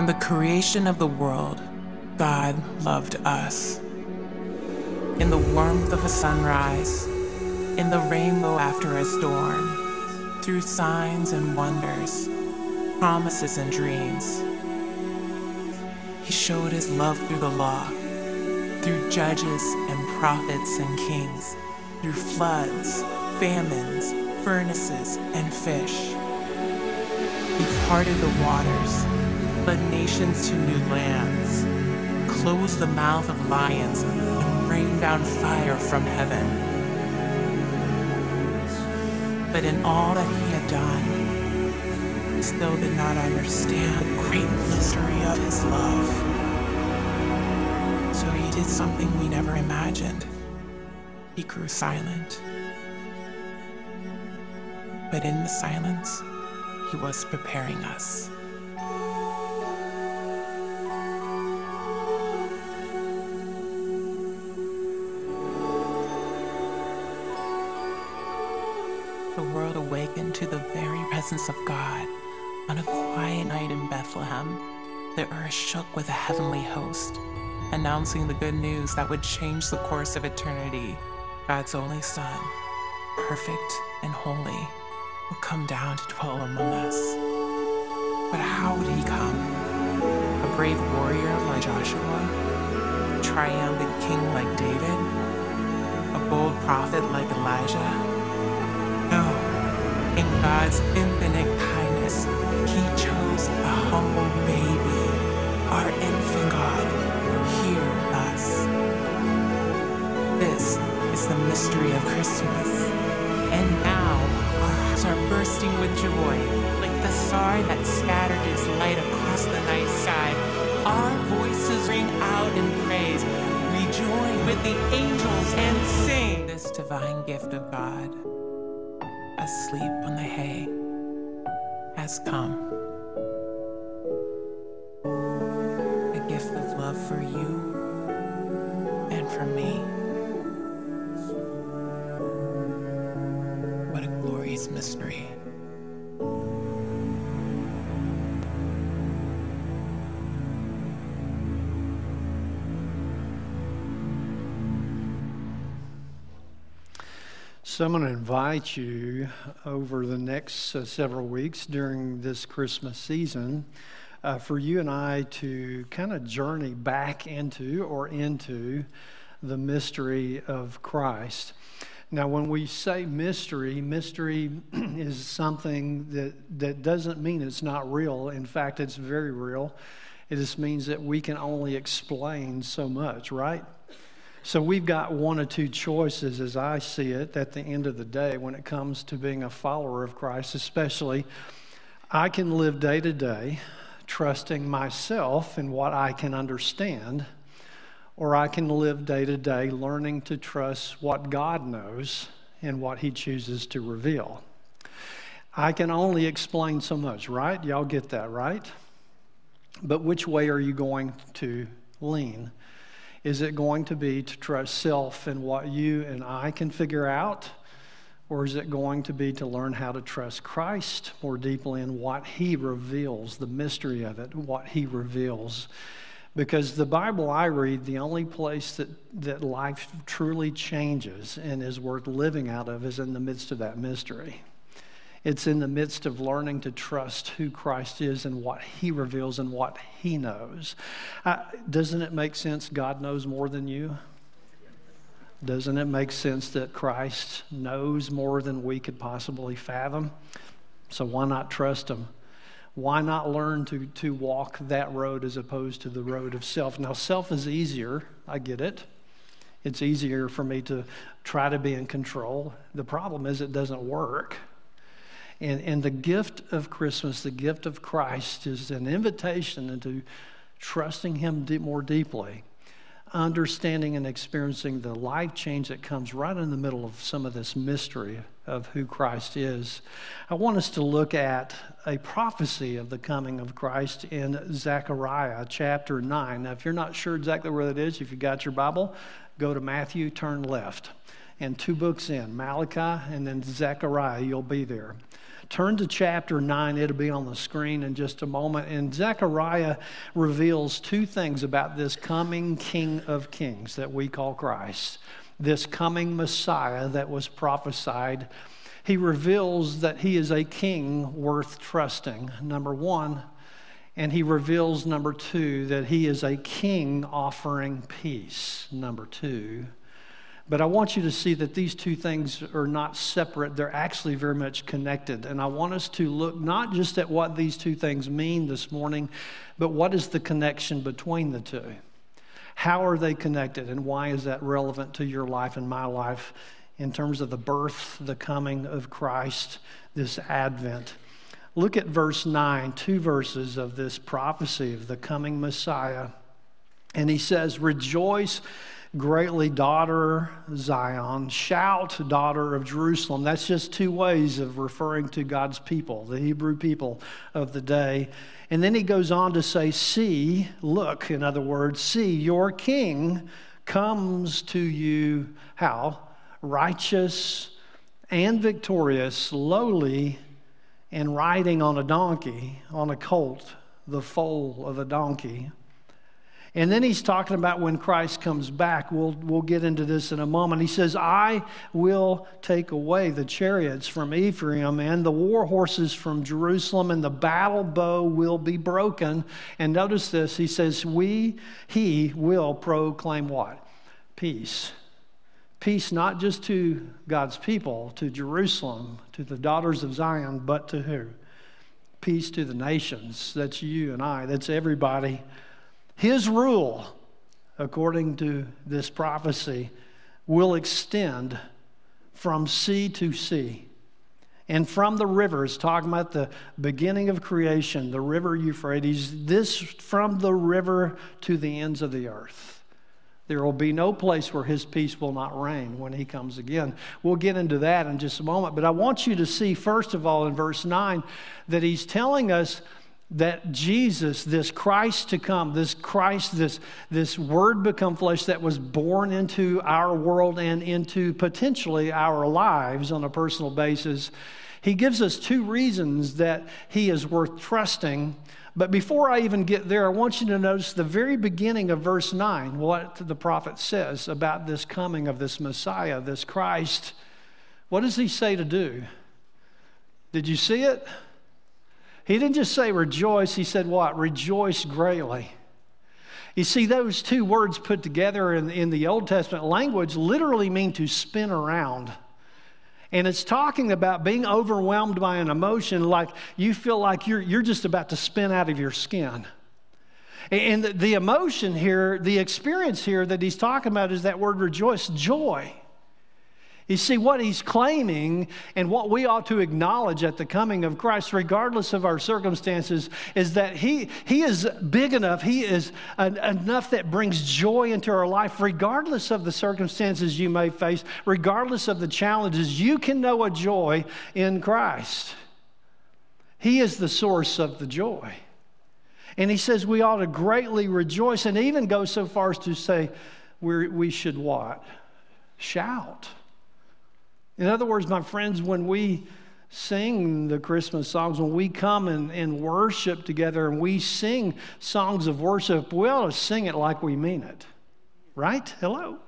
From the creation of the world, God loved us. In the warmth of a sunrise, in the rainbow after a storm, through signs and wonders, promises and dreams. He showed his love through the law, through judges and prophets and kings, through floods, famines, furnaces, and fish. He parted the waters, led nations to new lands, closed the mouth of lions, and rained down fire from heaven. But in all that he had done, still did not understand the great mystery of his love. So he did something we never imagined. He grew silent. But in the silence, he was preparing us. Presence of God. On a quiet night in Bethlehem, the earth shook with a heavenly host, announcing the good news that would change the course of eternity. God's only Son, perfect and holy, would come down to dwell among us. But how would he come? A brave warrior like Joshua? A triumphant king like David? A bold prophet like Elijah? In God's infinite kindness, he chose a humble baby, our infant God. Hear us. This is the mystery of Christmas. And now, our hearts are bursting with joy, like the star that scattered its light across the night sky. Our voices ring out in praise. We join with the angels and sing this divine gift of God. Asleep on the hay has come. So I'm going to invite you over the next uh, several weeks during this Christmas season uh, for you and I to kind of journey back into or into the mystery of Christ. Now, when we say mystery, mystery is something that, that doesn't mean it's not real. In fact, it's very real. It just means that we can only explain so much, right? So we've got one or two choices, as I see it, at the end of the day when it comes to being a follower of Christ, especially. I can live day to day trusting myself in what I can understand, or I can live day to day learning to trust what God knows and what He chooses to reveal. I can only explain so much, right? Y'all get that, right? But which way are you going to lean? Is it going to be to trust self and what you and I can figure out? Or is it going to be to learn how to trust Christ more deeply in what He reveals, the mystery of it, what He reveals? Because the Bible I read, the only place that, that life truly changes and is worth living out of is in the midst of that mystery. It's in the midst of learning to trust who Christ is and what He reveals and what He knows. Uh, doesn't it make sense God knows more than you? Doesn't it make sense that Christ knows more than we could possibly fathom? So why not trust Him? Why not learn to, to walk that road as opposed to the road of self? Now, self is easier, I get it. It's easier for me to try to be in control. The problem is, it doesn't work. And, and the gift of Christmas, the gift of Christ, is an invitation into trusting Him more deeply, understanding and experiencing the life change that comes right in the middle of some of this mystery of who Christ is. I want us to look at a prophecy of the coming of Christ in Zechariah chapter 9. Now, if you're not sure exactly where that is, if you got your Bible, go to Matthew, turn left. And two books in, Malachi and then Zechariah, you'll be there. Turn to chapter 9. It'll be on the screen in just a moment. And Zechariah reveals two things about this coming King of Kings that we call Christ, this coming Messiah that was prophesied. He reveals that he is a king worth trusting, number one. And he reveals, number two, that he is a king offering peace, number two. But I want you to see that these two things are not separate, they're actually very much connected. And I want us to look not just at what these two things mean this morning, but what is the connection between the two? How are they connected, and why is that relevant to your life and my life in terms of the birth, the coming of Christ, this advent? Look at verse 9, two verses of this prophecy of the coming Messiah. And he says, Rejoice greatly, daughter Zion. Shout, daughter of Jerusalem. That's just two ways of referring to God's people, the Hebrew people of the day. And then he goes on to say, See, look, in other words, see, your king comes to you how? Righteous and victorious, lowly, and riding on a donkey, on a colt, the foal of a donkey. And then he's talking about when Christ comes back. We'll, we'll get into this in a moment. He says, I will take away the chariots from Ephraim and the war horses from Jerusalem, and the battle bow will be broken. And notice this he says, We, he will proclaim what? Peace. Peace not just to God's people, to Jerusalem, to the daughters of Zion, but to who? Peace to the nations. That's you and I, that's everybody his rule, according to this prophecy, will extend from sea to sea. And from the rivers, talking about the beginning of creation, the river Euphrates, this from the river to the ends of the earth. There will be no place where his peace will not reign when he comes again. We'll get into that in just a moment. But I want you to see, first of all, in verse 9, that he's telling us that Jesus, this Christ to come, this Christ, this, this Word become flesh that was born into our world and into potentially our lives on a personal basis, he gives us two reasons that he is worth trusting. But before I even get there, I want you to notice the very beginning of verse 9, what the prophet says about this coming of this Messiah, this Christ. What does he say to do? Did you see it? He didn't just say rejoice, he said what? Rejoice greatly. You see, those two words put together in, in the Old Testament language literally mean to spin around. And it's talking about being overwhelmed by an emotion like you feel like you're, you're just about to spin out of your skin. And the, the emotion here, the experience here that he's talking about is that word rejoice, joy. You see, what he's claiming and what we ought to acknowledge at the coming of Christ, regardless of our circumstances, is that he, he is big enough, he is an, enough that brings joy into our life, regardless of the circumstances you may face, regardless of the challenges. You can know a joy in Christ. He is the source of the joy. And he says we ought to greatly rejoice and even go so far as to say we we should what? Shout. In other words, my friends, when we sing the Christmas songs, when we come and, and worship together and we sing songs of worship, we ought to sing it like we mean it. Right? Hello?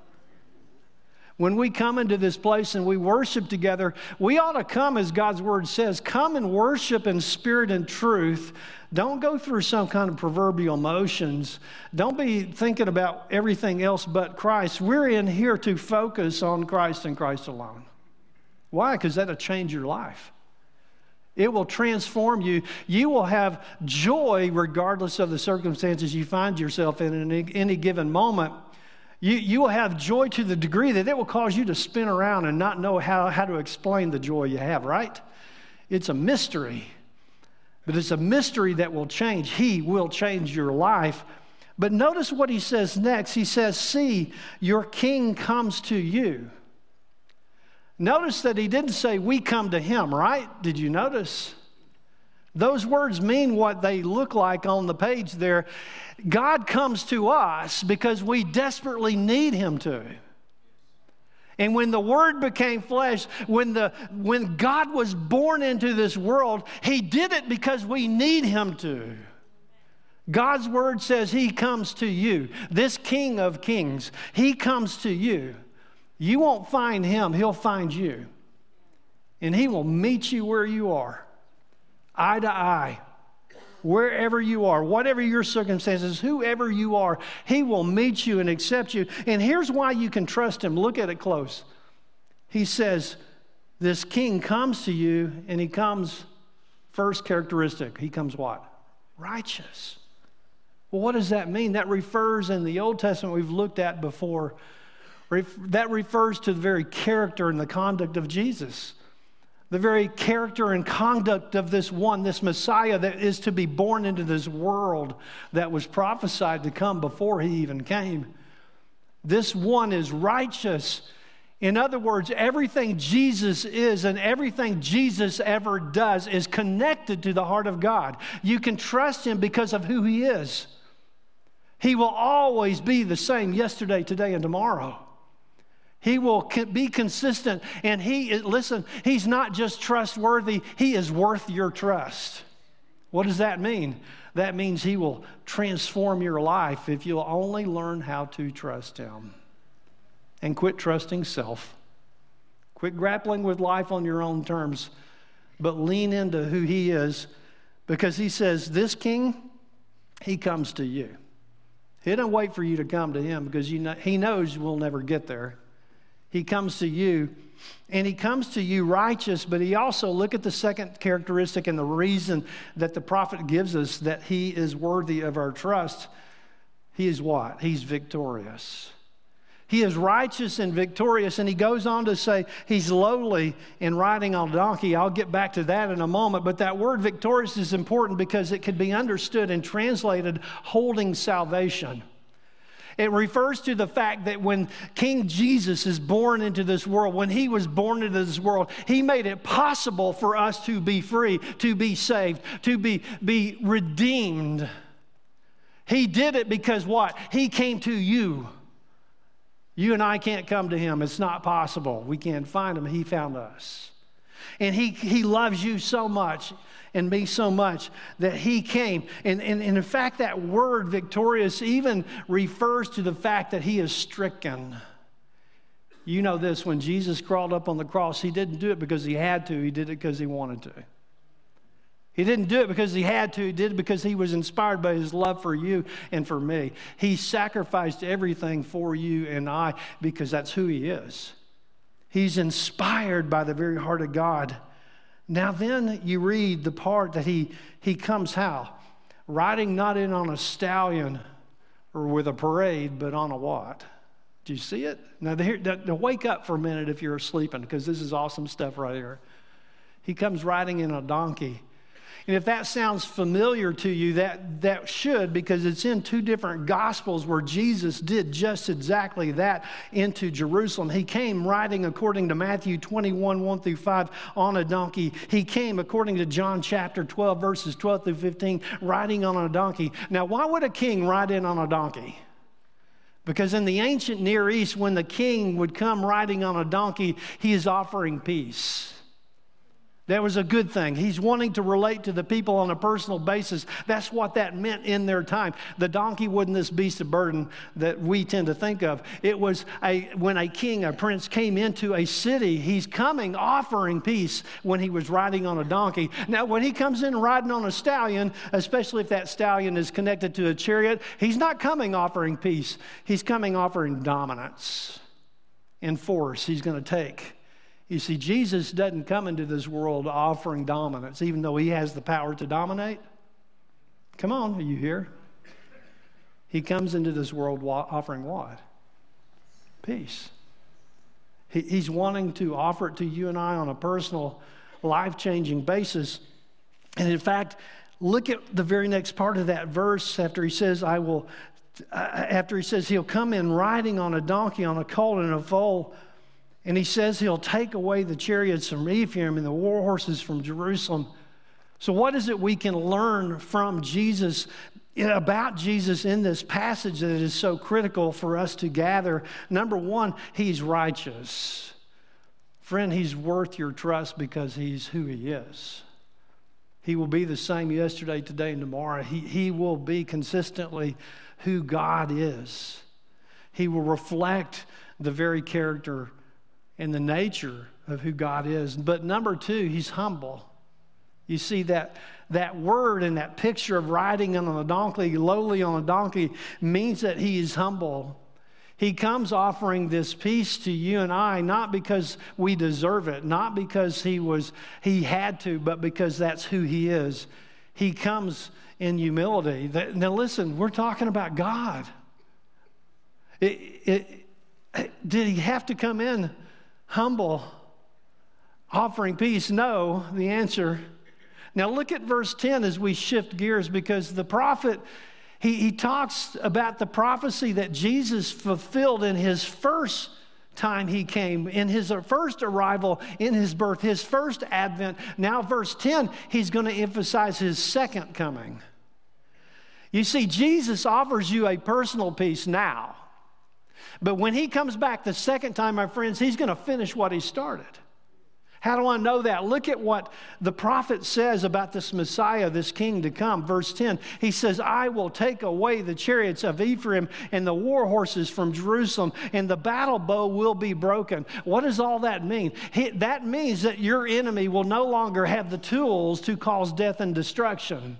When we come into this place and we worship together, we ought to come, as God's word says, come and worship in spirit and truth. Don't go through some kind of proverbial motions. Don't be thinking about everything else but Christ. We're in here to focus on Christ and Christ alone. Why? Because that'll change your life. It will transform you. You will have joy regardless of the circumstances you find yourself in in any, given moment. You, you will have joy to the degree that it will cause you to spin around and not know how, how to explain the joy you have, right? It's a mystery, but it's a mystery that will change. He will change your life. But notice what he says next. He says, See, your king comes to you. Notice that he didn't say, We come to him, right? Did you notice? Those words mean what they look like on the page there. God comes to us because we desperately need him to. And when the Word became flesh, when, the, when God was born into this world, He did it because we need Him to. God's Word says He comes to you. This King of Kings, He comes to you. You won't find Him, He'll find you. And He will meet you where you are, eye to eye wherever you are, whatever your circumstances, whoever you are, He will meet you and accept you. And here's why you can trust Him. Look at it close. He says, This king comes to you, and he comes, first characteristic, he comes what? Righteous. Well, what does that mean? That refers in the Old Testament we've looked at before, that refers to the very character and the conduct of Jesus the very character and conduct of this one, this Messiah that is to be born into this world that was prophesied to come before he even came. This one is righteous. In other words, everything Jesus is and everything Jesus ever does is connected to the heart of God. You can trust him because of who he is. He will always be the same yesterday, today, and tomorrow. He will be consistent. And he, listen, he's not just trustworthy, he is worth your trust. What does that mean? That means he will transform your life if you'll only learn how to trust him and quit trusting self. Quit grappling with life on your own terms, but lean into who he is because he says, This king, he comes to you. He doesn't wait for you to come to him because you know, he knows we'll never get there. He comes to you, and he comes to you righteous, but he also, look at the second characteristic and the reason that the prophet gives us that he is worthy of our trust. He is what? He's victorious. He is righteous and victorious. And he goes on to say he's lowly and riding on a donkey. I'll get back to that in a moment. But that word victorious is important because it could be understood and translated holding salvation. It refers to the fact that when King Jesus is born into this world, when he was born into this world, he made it possible for us to be free, to be saved, to be, be redeemed. He did it because what? He came to you. You and I can't come to him. It's not possible. We can't find him. He found us. And he, he loves you so much and me so much that he came. And, and, and in fact, that word victorious even refers to the fact that he is stricken. You know this when Jesus crawled up on the cross, he didn't do it because he had to, he did it because he wanted to. He didn't do it because he had to, he did it because he was inspired by his love for you and for me. He sacrificed everything for you and I because that's who he is. He's inspired by the very heart of God. Now, then you read the part that he, he comes how? Riding not in on a stallion or with a parade, but on a what? Do you see it? Now, here, now wake up for a minute if you're sleeping, because this is awesome stuff right here. He comes riding in a donkey. And if that sounds familiar to you, that, that should, because it's in two different gospels where Jesus did just exactly that into Jerusalem. He came riding, according to Matthew 21, 1 through 5, on a donkey. He came, according to John chapter 12, verses 12 through 15, riding on a donkey. Now, why would a king ride in on a donkey? Because in the ancient Near East, when the king would come riding on a donkey, he is offering peace. That was a good thing. He's wanting to relate to the people on a personal basis. That's what that meant in their time. The donkey wasn't this beast of burden that we tend to think of. It was a, when a king, a prince came into a city, he's coming offering peace when he was riding on a donkey. Now, when he comes in riding on a stallion, especially if that stallion is connected to a chariot, he's not coming offering peace. He's coming offering dominance and force he's going to take. You see, Jesus doesn't come into this world offering dominance, even though he has the power to dominate. Come on, are you here? He comes into this world offering what? Peace. he's wanting to offer it to you and I on a personal, life changing basis. And in fact, look at the very next part of that verse after he says, I will, uh, after he says, he'll come in riding on a donkey, on a colt, and a foal and he says he'll take away the chariots from Ephraim and the war horses from Jerusalem. So, what is it we can learn from Jesus eh, about Jesus in this passage that is so critical for us to gather. Number one, he's righteous. Friend, he's worth your trust because he's who he is. He will be the same yesterday, today, and tomorrow. He, he will be consistently who God is. He will reflect the very character and the nature of who God is. But number two, he's humble. You see that that word and that picture of riding on a donkey, lowly on a donkey, means that he is humble. He comes offering this peace to you and I, not because we deserve it, not because he was he had to, but because that's who he is. He comes in humility. Now listen, we're talking about God. It, it, did he have to come in humble, offering peace? No. The answer now, look at verse 10 as we shift gears because the prophet, he, he talks about the prophecy that Jesus fulfilled in his first time he came, in his first arrival, in his birth, his first advent. Now, verse 10, he's going to emphasize his second coming. You see, Jesus offers you a personal peace now. But when he comes back the second time, my friends, he's going to finish what he started. How do I know that? Look at what the prophet says about this Messiah, this king to come. Verse 10, he says, I will take away the chariots of Ephraim and the war horses from Jerusalem, and the battle bow will be broken. What does all that mean? that means that your enemy will no longer have the tools to cause death and destruction.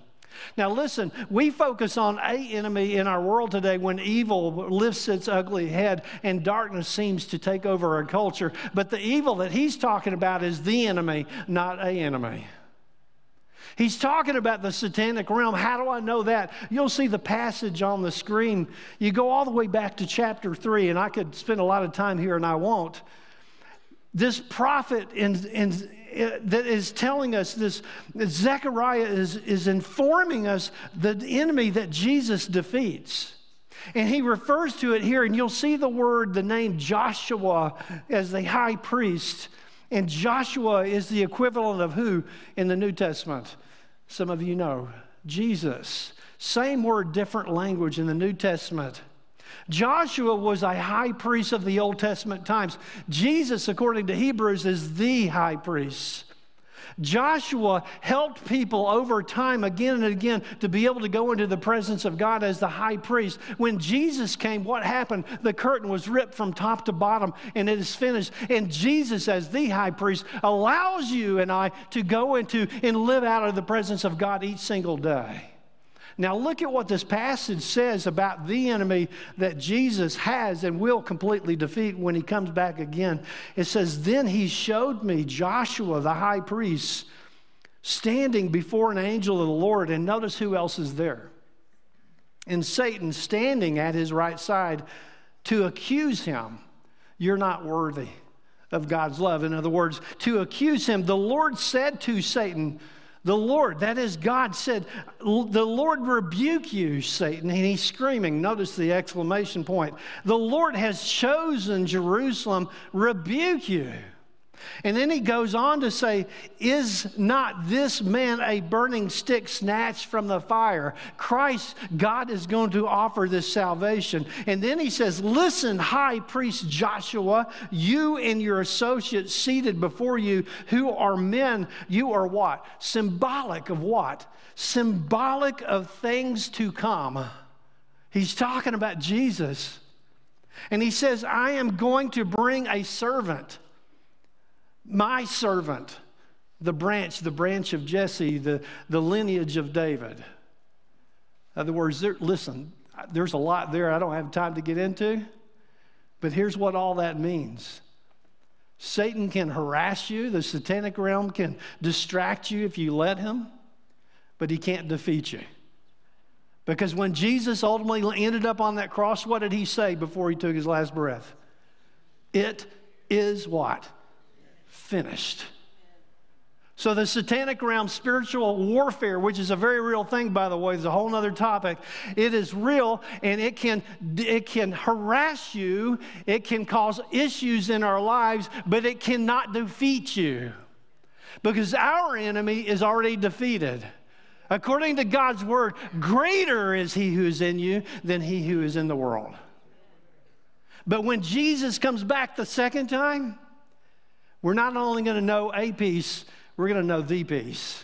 Now, listen, we focus on a enemy in our world today when evil lifts its ugly head and darkness seems to take over our culture. But the evil that he's talking about is the enemy, not a enemy. He's talking about the satanic realm. How do I know that? You'll see the passage on the screen. You go all the way back to chapter 3, and I could spend a lot of time here, and I won't. This prophet in, in Uh, that is telling us this, Zechariah is, is informing us the enemy that Jesus defeats. And he refers to it here, and you'll see the word, the name Joshua as the high priest. And Joshua is the equivalent of who in the New Testament? Some of you know Jesus. Same word, different language in the New Testament. Joshua was a high priest of the Old Testament times. Jesus, according to Hebrews, is the high priest. Joshua helped people over time again and again to be able to go into the presence of God as the high priest. When Jesus came, what happened? The curtain was ripped from top to bottom and it is finished. And Jesus, as the high priest, allows you and I to go into and live out of the presence of God each single day. Now, look at what this passage says about the enemy that Jesus has and will completely defeat when he comes back again. It says, Then he showed me Joshua, the high priest, standing before an angel of the Lord. And notice who else is there. And Satan standing at his right side to accuse him. You're not worthy of God's love. In other words, to accuse him. The Lord said to Satan, the Lord, that is, God said, The Lord rebuke you, Satan. And he's screaming. Notice the exclamation point. The Lord has chosen Jerusalem, rebuke you. And then he goes on to say, Is not this man a burning stick snatched from the fire? Christ, God is going to offer this salvation. And then he says, Listen, high priest Joshua, you and your associates seated before you, who are men, you are what? Symbolic of what? Symbolic of things to come. He's talking about Jesus. And he says, I am going to bring a servant my servant, the branch, the branch of Jesse, the, the lineage of David. In other words, there, listen, there's a lot there I don't have time to get into, but here's what all that means. Satan can harass you, the satanic realm can distract you if you let him, but he can't defeat you. Because when Jesus ultimately ended up on that cross, what did he say before he took his last breath? It is what? Finished. So, the satanic realm, spiritual warfare, which is a very real thing, by the way, is a whole other topic. It is real and it can, it can harass you, it can cause issues in our lives, but it cannot defeat you because our enemy is already defeated. According to God's word, greater is he who is in you than he who is in the world. But when Jesus comes back the second time, we're not only going to know a peace, we're going to know the peace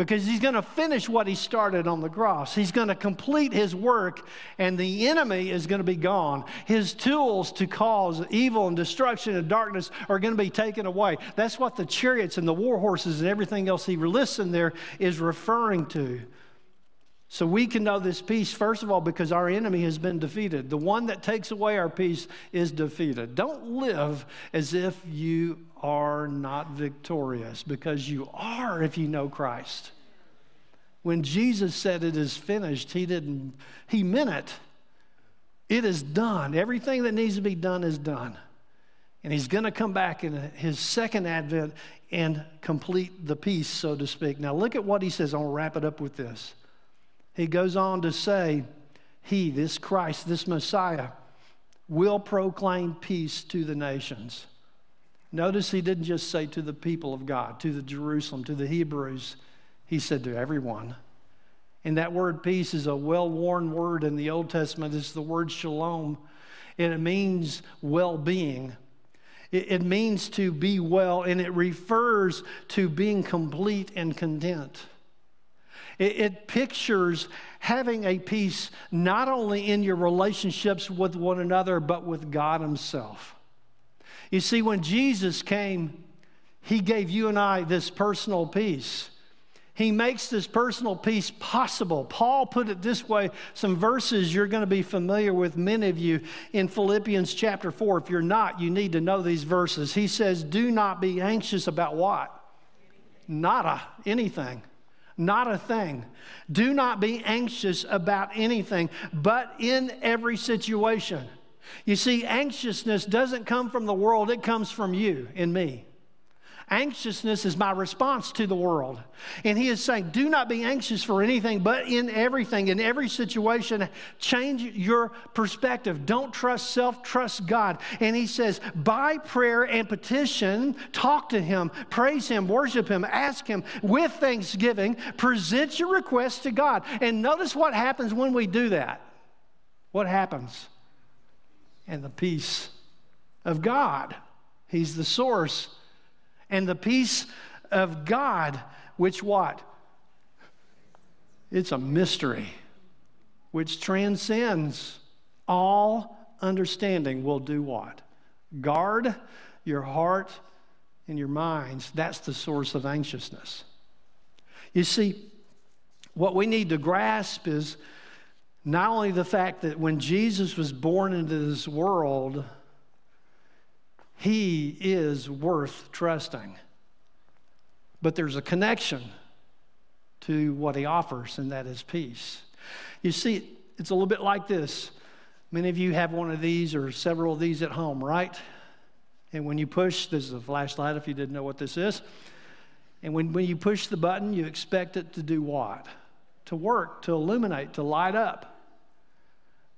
because he's going to finish what he started on the cross. He's going to complete his work, and the enemy is going to be gone. His tools to cause evil and destruction and darkness are going to be taken away. That's what the chariots and the war horses and everything else he lists in there is referring to. So we can know this peace, first of all, because our enemy has been defeated. The one that takes away our peace is defeated. Don't live as if you are not victorious because you are if you know Christ. When Jesus said it is finished, he didn't, he meant it. It is done. Everything that needs to be done is done. And he's going to come back in his second advent and complete the peace, so to speak. Now, look at what he says. I'll wrap it up with this. He goes on to say, He, this Christ, this Messiah, will proclaim peace to the nations. Notice he didn't just say to the people of God, to the Jerusalem, to the Hebrews. He said to everyone. And that word peace is a well worn word in the Old Testament. It's the word shalom, and it means well being. It, it means to be well, and it refers to being complete and content. It, it pictures having a peace not only in your relationships with one another, but with God Himself. You see, when Jesus came, He gave you and I this personal peace. He makes this personal peace possible. Paul put it this way some verses you're going to be familiar with, many of you, in Philippians chapter 4. If you're not, you need to know these verses. He says, Do not be anxious about what? Nada, anything. Not a thing. Do not be anxious about anything, but in every situation. You see, anxiousness doesn't come from the world, it comes from you and me. Anxiousness is my response to the world. And he is saying, do not be anxious for anything, but in everything, in every situation, change your perspective. Don't trust self, trust God. And he says, by prayer and petition, talk to him, praise him, worship him, ask him with thanksgiving, present your request to God. And notice what happens when we do that. What happens? And the peace of God. He's the source and the peace of God, which what? It's a mystery which transcends all understanding, will do what? Guard your heart and your minds. That's the source of anxiousness. You see, what we need to grasp is not only the fact that when Jesus was born into this world, he is worth trusting. But there's a connection to what he offers, and that is peace. You see, it's a little bit like this. Many of you have one of these or several of these at home, right? And when you push, this is a flashlight if you didn't know what this is. And when, when you push the button, you expect it to do what? To work, to illuminate, to light up.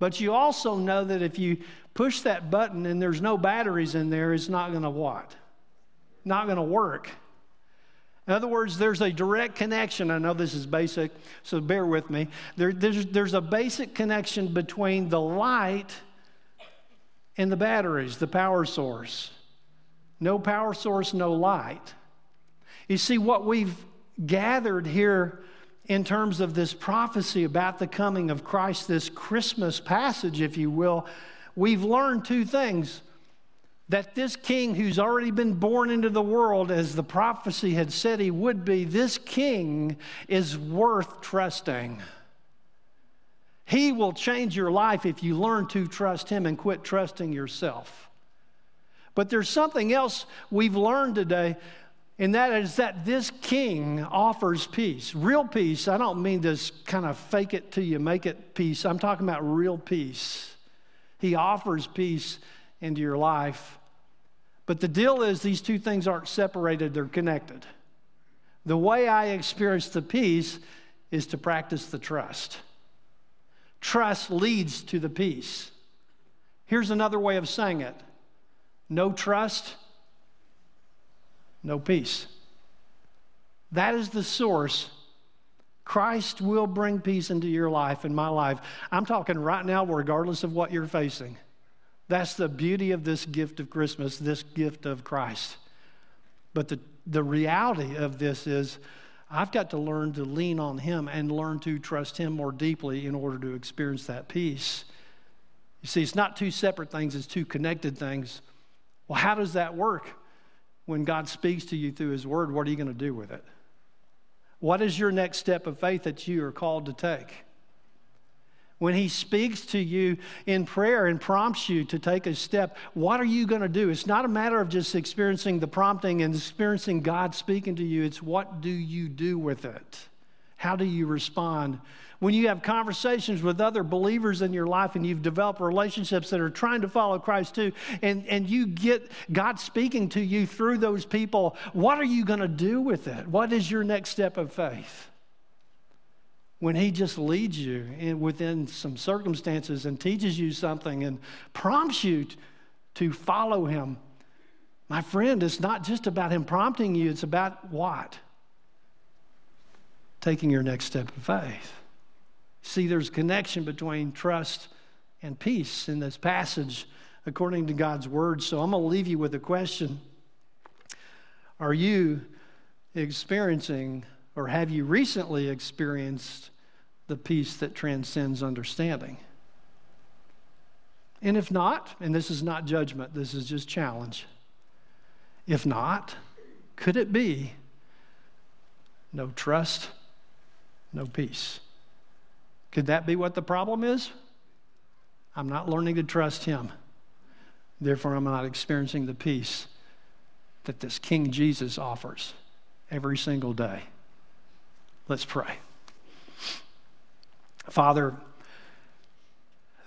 But you also know that if you push that button and there's no batteries in there, it's not going to what? Not going to work. In other words, there's a direct connection. I know this is basic, so bear with me. There, there's, there's a basic connection between the light and the batteries, the power source. No power source, no light. You see, what we've gathered here in terms of this prophecy about the coming of Christ, this Christmas passage, if you will, we've learned two things. That this king who's already been born into the world, as the prophecy had said he would be, this king is worth trusting. He will change your life if you learn to trust him and quit trusting yourself. But there's something else we've learned today, and that is that this king offers peace. Real peace. I don't mean this kind of fake it till you make it peace. I'm talking about real peace. He offers peace into your life. But the deal is, these two things aren't separated, they're connected. The way I experience the peace is to practice the trust. Trust leads to the peace. Here's another way of saying it no trust, no peace. That is the source Christ will bring peace into your life and my life. I'm talking right now, regardless of what you're facing. That's the beauty of this gift of Christmas, this gift of Christ. But the, the reality of this is, I've got to learn to lean on Him and learn to trust Him more deeply in order to experience that peace. You see, it's not two separate things, it's two connected things. Well, how does that work? When God speaks to you through His Word, what are you going to do with it? What is your next step of faith that you are called to take? when he speaks to you in prayer and prompts you to take a step, what are you going to do? It's not a matter of just experiencing the prompting and experiencing God speaking to you, it's what do you do with it? How do you respond? When you have conversations with other believers in your life and you've developed relationships that are trying to follow Christ too, and, and you get God speaking to you through those people, what are you going to do with it? What is your next step of faith? when he just leads you in, within some circumstances and teaches you something and prompts you to follow him. My friend, it's not just about him prompting you, it's about what? Taking your next step of faith. See, there's a connection between trust and peace in this passage according to God's word. So I'm going to leave you with a question Are you experiencing, or have you recently experienced the peace that transcends understanding. And if not, and this is not judgment, this is just challenge. If not, could it be no trust, no peace? Could that be what the problem is? I'm not learning to trust Him. Therefore, I'm not experiencing the peace that this King Jesus offers every single day. Let's pray. Father,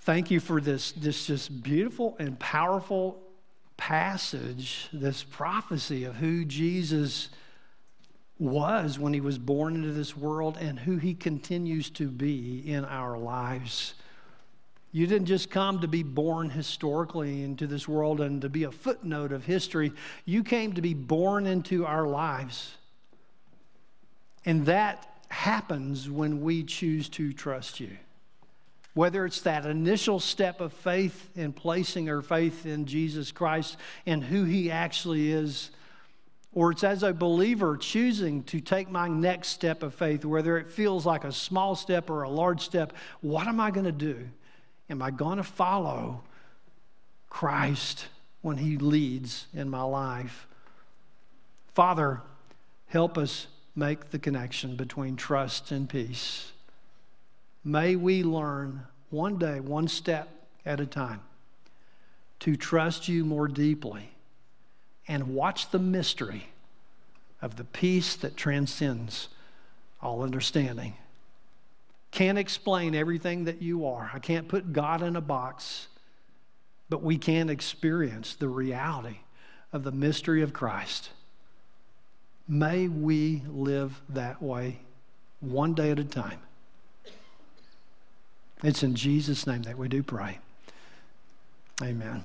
thank you for this, this just beautiful and powerful passage, this prophecy of who Jesus was when he was born into this world and who he continues to be in our lives. You didn't just come to be born historically into this world and to be a footnote of history. You came to be born into our lives. And that happens when we choose to trust you. Whether it's that initial step of faith in placing our faith in Jesus Christ and who he actually is, or it's as a believer choosing to take my next step of faith, whether it feels like a small step or a large step, what am I going to do? Am I going to follow Christ when he leads in my life? Father, help us make the connection between trust and peace. May we learn one day, one step at a time, to trust you more deeply and watch the mystery of the peace that transcends all understanding. Can't explain everything that you are. I can't put God in a box, but we can experience the reality of the mystery of Christ. May we live that way one day at a time. It's in Jesus' name that we do pray. Amen.